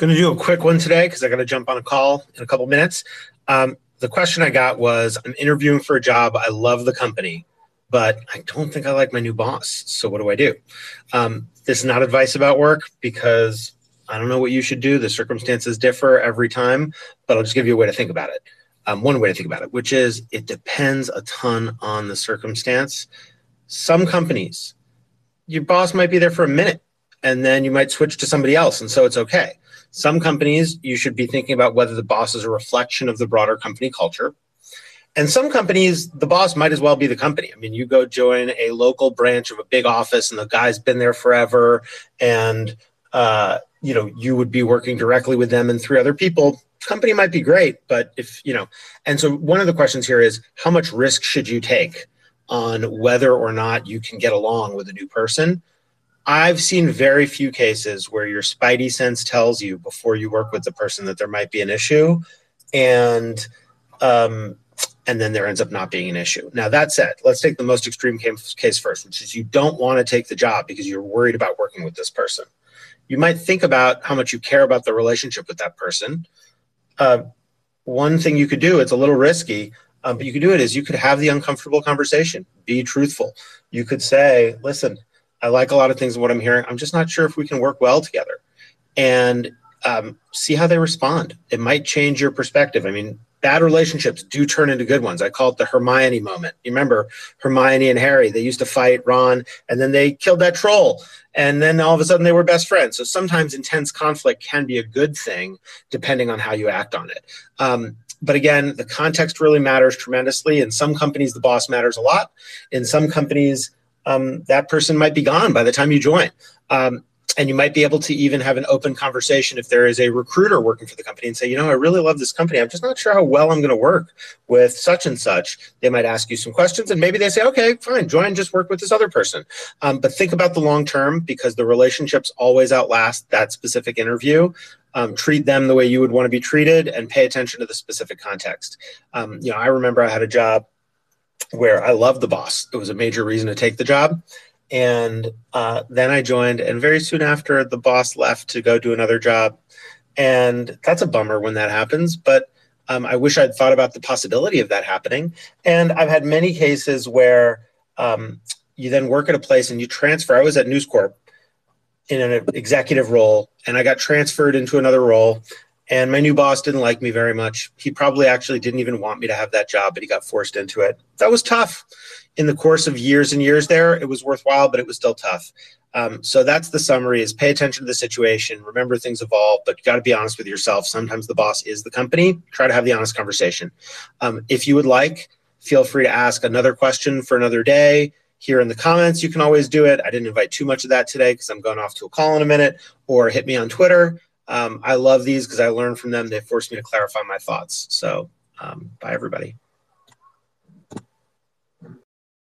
Going to do a quick one today because I got to jump on a call in a couple minutes. Um, the question I got was I'm interviewing for a job. I love the company, but I don't think I like my new boss. So what do I do? Um, this is not advice about work because I don't know what you should do. The circumstances differ every time, but I'll just give you a way to think about it. Um, one way to think about it, which is it depends a ton on the circumstance. Some companies, your boss might be there for a minute and then you might switch to somebody else, and so it's okay. Some companies, you should be thinking about whether the boss is a reflection of the broader company culture. And some companies, the boss might as well be the company. I mean, you go join a local branch of a big office, and the guy's been there forever, and uh, you know you would be working directly with them and three other people. Company might be great, but if you know, and so one of the questions here is how much risk should you take on whether or not you can get along with a new person? I've seen very few cases where your spidey sense tells you before you work with the person that there might be an issue, and um, and then there ends up not being an issue. Now that said, let's take the most extreme case first, which is you don't want to take the job because you're worried about working with this person. You might think about how much you care about the relationship with that person. Uh, one thing you could do, it's a little risky, um, but you could do it is you could have the uncomfortable conversation, be truthful. You could say, listen, I like a lot of things of what I'm hearing. I'm just not sure if we can work well together. And um, see how they respond. It might change your perspective. I mean, bad relationships do turn into good ones. I call it the Hermione moment. You remember Hermione and Harry? They used to fight Ron, and then they killed that troll, and then all of a sudden they were best friends. So sometimes intense conflict can be a good thing, depending on how you act on it. Um, but again, the context really matters tremendously. In some companies, the boss matters a lot. In some companies, um, that person might be gone by the time you join. Um, and you might be able to even have an open conversation if there is a recruiter working for the company and say, you know, I really love this company. I'm just not sure how well I'm going to work with such and such. They might ask you some questions and maybe they say, okay, fine, join, just work with this other person. Um, but think about the long term because the relationships always outlast that specific interview. Um, treat them the way you would want to be treated and pay attention to the specific context. Um, you know, I remember I had a job where I loved the boss. It was a major reason to take the job. And uh, then I joined, and very soon after, the boss left to go do another job. And that's a bummer when that happens. But um, I wish I'd thought about the possibility of that happening. And I've had many cases where um, you then work at a place and you transfer. I was at News Corp in an executive role, and I got transferred into another role. And my new boss didn't like me very much. He probably actually didn't even want me to have that job, but he got forced into it. That was tough. In the course of years and years there, it was worthwhile, but it was still tough. Um, so that's the summary is pay attention to the situation. Remember things evolve, but you got to be honest with yourself. Sometimes the boss is the company. Try to have the honest conversation. Um, if you would like, feel free to ask another question for another day here in the comments. You can always do it. I didn't invite too much of that today because I'm going off to a call in a minute or hit me on Twitter. Um, I love these because I learn from them. They force me to clarify my thoughts. So, um, bye, everybody.